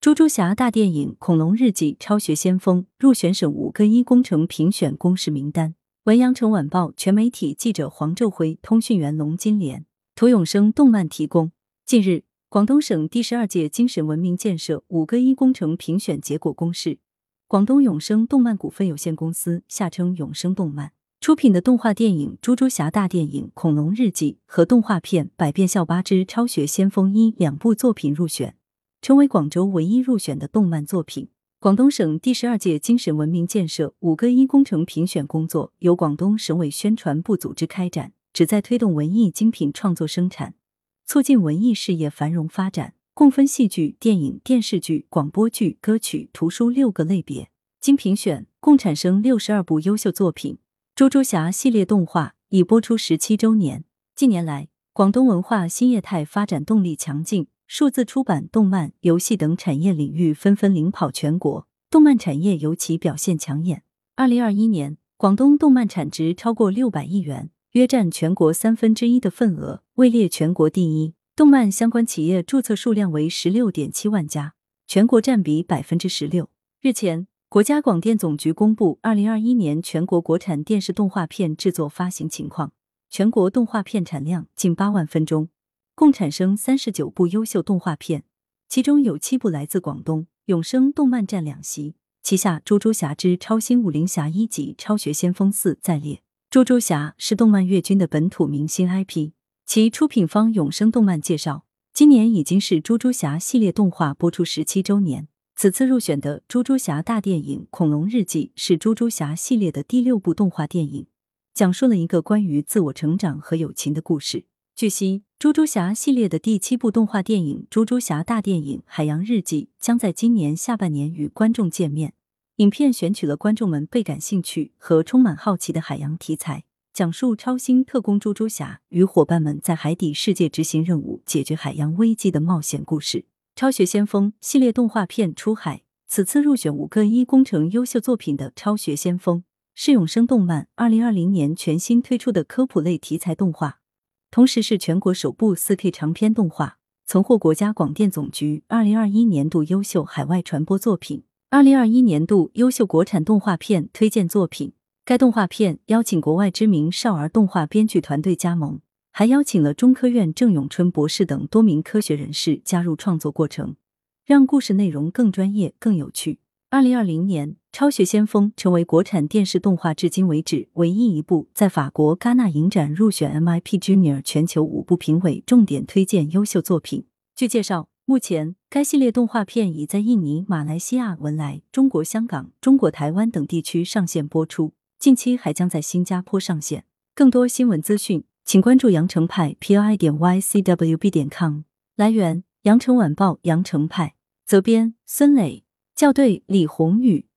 猪猪侠大电影《恐龙日记》超学先锋入选省五个一工程评选公示名单。文阳城晚报全媒体记者黄昼辉，通讯员龙金莲，涂永生动漫提供。近日，广东省第十二届精神文明建设五个一工程评选结果公示，广东永生动漫股份有限公司（下称永生动漫）出品的动画电影《猪猪侠大电影·恐龙日记》和动画片《百变校巴之超学先锋一》两部作品入选。成为广州唯一入选的动漫作品。广东省第十二届精神文明建设五个一工程评选工作由广东省委宣传部组织开展，旨在推动文艺精品创作生产，促进文艺事业繁荣发展。共分戏剧、电影、电视剧、广播剧、歌曲、图书六个类别。经评选，共产生六十二部优秀作品。猪猪侠系列动画已播出十七周年。近年来，广东文化新业态发展动力强劲。数字出版、动漫、游戏等产业领域纷纷领跑全国，动漫产业尤其表现抢眼。二零二一年，广东动漫产值超过六百亿元，约占全国三分之一的份额，位列全国第一。动漫相关企业注册数量为十六点七万家，全国占比百分之十六。日前，国家广电总局公布二零二一年全国国产电视动画片制作发行情况，全国动画片产量近八万分钟。共产生三十九部优秀动画片，其中有七部来自广东。永生动漫占两席，旗下《猪猪侠之超星武林侠一级》《超学先锋四》在列。猪猪侠是动漫月军的本土明星 IP，其出品方永生动漫介绍，今年已经是猪猪侠系列动画播出十七周年。此次入选的《猪猪侠大电影·恐龙日记》是猪猪侠系列的第六部动画电影，讲述了一个关于自我成长和友情的故事。据悉。猪猪侠系列的第七部动画电影《猪猪侠大电影海洋日记》将在今年下半年与观众见面。影片选取了观众们倍感兴趣和充满好奇的海洋题材，讲述超新特工猪猪侠与伙伴们在海底世界执行任务、解决海洋危机的冒险故事。超学先锋系列动画片《出海》此次入选五个一工程优秀作品的《超学先锋》，是永生动漫二零二零年全新推出的科普类题材动画。同时是全国首部四 K 长片动画，曾获国家广电总局二零二一年度优秀海外传播作品、二零二一年度优秀国产动画片推荐作品。该动画片邀请国外知名少儿动画编剧团队加盟，还邀请了中科院郑永春博士等多名科学人士加入创作过程，让故事内容更专业、更有趣。二零二零年。超学先锋成为国产电视动画至今为止唯一一部在法国戛纳影展入选 MIP Junior 全球五部评委重点推荐优秀作品。据介绍，目前该系列动画片已在印尼、马来西亚、文莱、中国香港、中国台湾等地区上线播出，近期还将在新加坡上线。更多新闻资讯，请关注羊城派 p i 点 ycwb 点 com。来源：羊城晚报羊城派，责编：孙磊，校对：李红宇。